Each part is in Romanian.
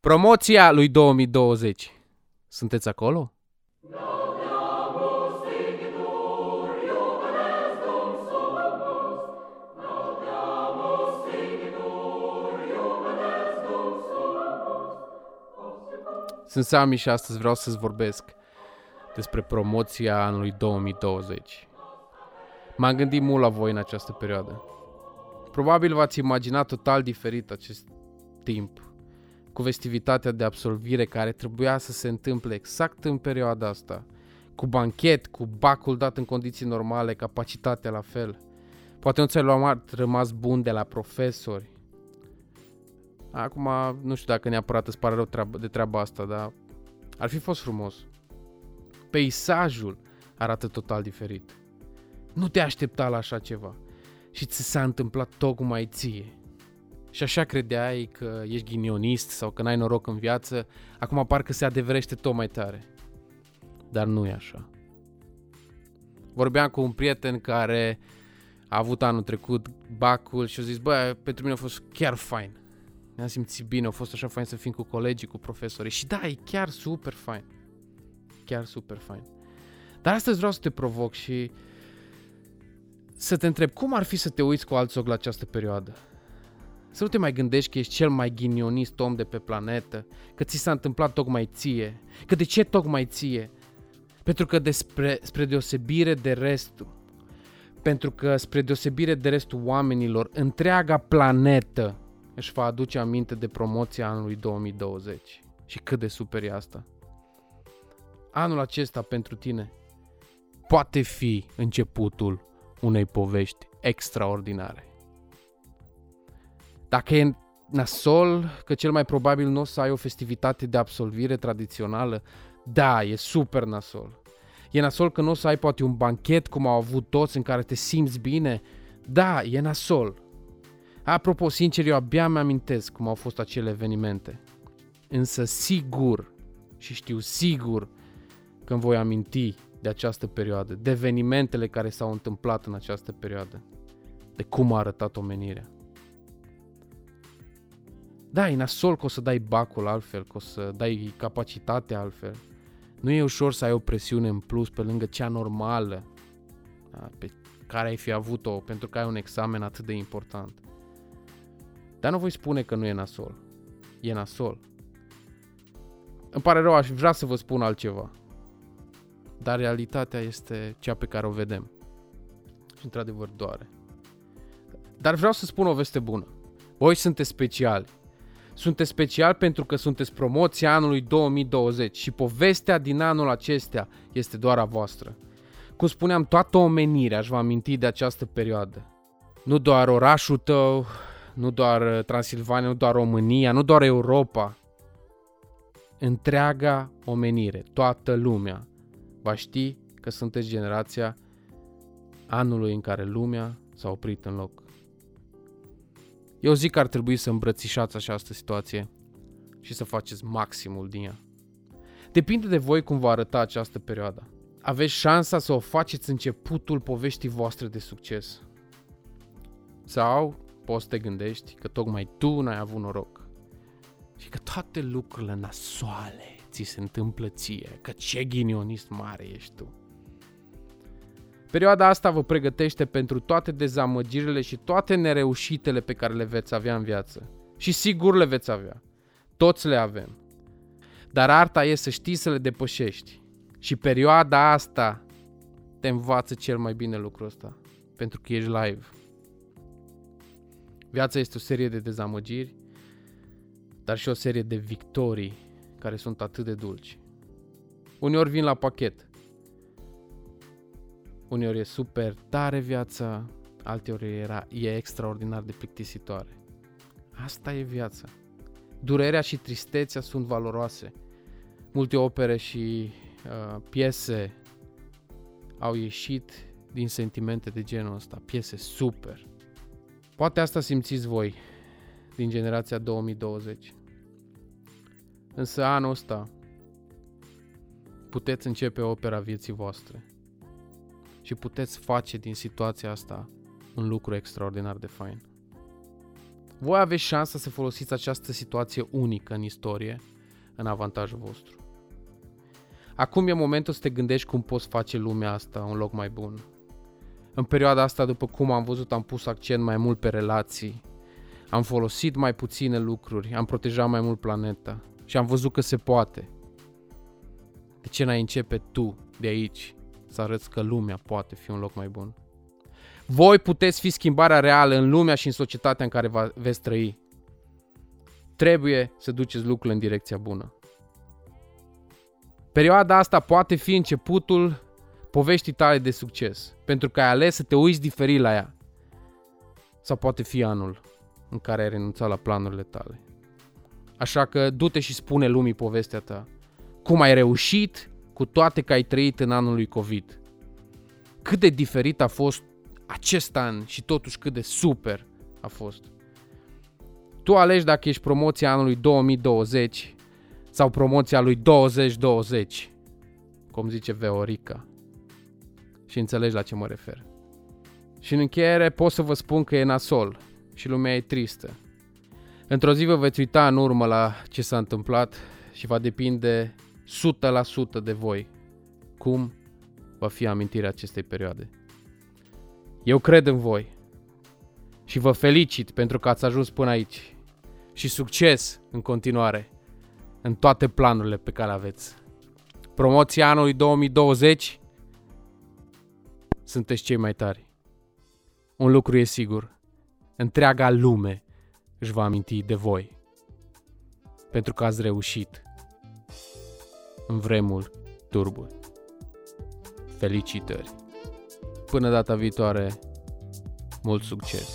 Promoția lui 2020. Sunteți acolo? Sunt Sami și astăzi vreau să-ți vorbesc despre promoția anului 2020. M-am gândit mult la voi în această perioadă. Probabil v-ați imaginat total diferit acest timp, cu festivitatea de absolvire care trebuia să se întâmple exact în perioada asta, cu banchet, cu bacul dat în condiții normale, capacitatea la fel. Poate nu ți-ai luat rămas bun de la profesori. Acum, nu știu dacă neapărat îți pare rău treaba, de treaba asta, dar ar fi fost frumos. Peisajul arată total diferit. Nu te aștepta la așa ceva. Și ți s-a întâmplat tocmai ție. Și așa credeai că ești ghinionist sau că n-ai noroc în viață, acum parcă se adeverește tot mai tare. Dar nu e așa. Vorbeam cu un prieten care a avut anul trecut bacul și a zis, bă, pentru mine a fost chiar fain. Ne-am simțit bine, a fost așa fain să fim cu colegii, cu profesorii. Și da, e chiar super fain. Chiar super fain. Dar astăzi vreau să te provoc și să te întreb cum ar fi să te uiți cu alți ochi la această perioadă. Să nu te mai gândești că ești cel mai ghinionist om de pe planetă, că ți s-a întâmplat tocmai ție, că de ce tocmai ție? Pentru că despre, spre deosebire de restul, pentru că spre deosebire de restul oamenilor, întreaga planetă își va aduce aminte de promoția anului 2020. Și cât de super e asta. Anul acesta pentru tine poate fi începutul unei povești extraordinare. Dacă e nasol, că cel mai probabil nu o să ai o festivitate de absolvire tradițională, da, e super nasol. E nasol că nu o să ai poate un banchet cum au avut toți în care te simți bine, da, e nasol. Apropo, sincer, eu abia mi-amintesc cum au fost acele evenimente. Însă sigur, și știu sigur, că îmi voi aminti de această perioadă, de evenimentele care s-au întâmplat în această perioadă, de cum a arătat omenirea. Da, e nasol că o să dai bacul altfel, că o să dai capacitate altfel. Nu e ușor să ai o presiune în plus pe lângă cea normală da, pe care ai fi avut-o pentru că ai un examen atât de important. Dar nu voi spune că nu e nasol. E nasol. Îmi pare rău, aș vrea să vă spun altceva. Dar realitatea este cea pe care o vedem. Și într-adevăr doare. Dar vreau să spun o veste bună. Voi sunteți speciali. Sunteți special pentru că sunteți promoția anului 2020 și povestea din anul acestea este doar a voastră. Cum spuneam, toată omenirea își va aminti de această perioadă. Nu doar orașul tău, nu doar Transilvania, nu doar România, nu doar Europa. Întreaga omenire, toată lumea va ști că sunteți generația anului în care lumea s-a oprit în loc. Eu zic că ar trebui să îmbrățișați această situație și să faceți maximul din ea. Depinde de voi cum va arăta această perioadă. Aveți șansa să o faceți începutul poveștii voastre de succes. Sau poți să te gândești că tocmai tu n-ai avut noroc și că toate lucrurile nasoale ți se întâmplă ție, că ce ghinionist mare ești tu. Perioada asta vă pregătește pentru toate dezamăgirile și toate nereușitele pe care le veți avea în viață. Și sigur le veți avea. Toți le avem. Dar arta e să știi să le depășești. Și perioada asta te învață cel mai bine lucrul ăsta. Pentru că ești live. Viața este o serie de dezamăgiri, dar și o serie de victorii care sunt atât de dulci. Uneori vin la pachet, Uneori e super tare viața, alteori era, e extraordinar de plictisitoare. Asta e viața. Durerea și tristețea sunt valoroase. Multe opere și uh, piese au ieșit din sentimente de genul ăsta. Piese super. Poate asta simțiți voi din generația 2020. Însă anul ăsta puteți începe opera vieții voastre și puteți face din situația asta un lucru extraordinar de fain. Voi aveți șansa să folosiți această situație unică în istorie în avantajul vostru. Acum e momentul să te gândești cum poți face lumea asta un loc mai bun. În perioada asta, după cum am văzut, am pus accent mai mult pe relații, am folosit mai puține lucruri, am protejat mai mult planeta și am văzut că se poate. De ce n-ai începe tu de aici să arăți că lumea poate fi un loc mai bun? Voi puteți fi schimbarea reală în lumea și în societatea în care va, veți trăi. Trebuie să duceți lucrurile în direcția bună. Perioada asta poate fi începutul poveștii tale de succes, pentru că ai ales să te uiți diferit la ea. Sau poate fi anul în care ai renunțat la planurile tale. Așa că du-te și spune lumii povestea ta. Cum ai reușit cu toate că ai trăit în anul lui COVID. Cât de diferit a fost acest an și totuși cât de super a fost. Tu alegi dacă ești promoția anului 2020 sau promoția lui 2020, cum zice Veorica. Și înțelegi la ce mă refer. Și în încheiere pot să vă spun că e nasol și lumea e tristă. Într-o zi vă veți uita în urmă la ce s-a întâmplat și va depinde 100% de voi cum va fi amintirea acestei perioade. Eu cred în voi și vă felicit pentru că ați ajuns până aici și succes în continuare în toate planurile pe care le aveți. Promoția anului 2020 sunteți cei mai tari. Un lucru e sigur, întreaga lume își va aminti de voi. Pentru că ați reușit în vremuri turburi. Felicitări! Până data viitoare, mult succes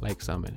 la examene!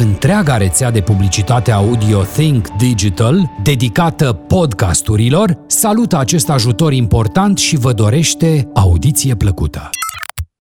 Întreaga rețea de publicitate audio Think Digital, dedicată podcasturilor, salută acest ajutor important și vă dorește audiție plăcută.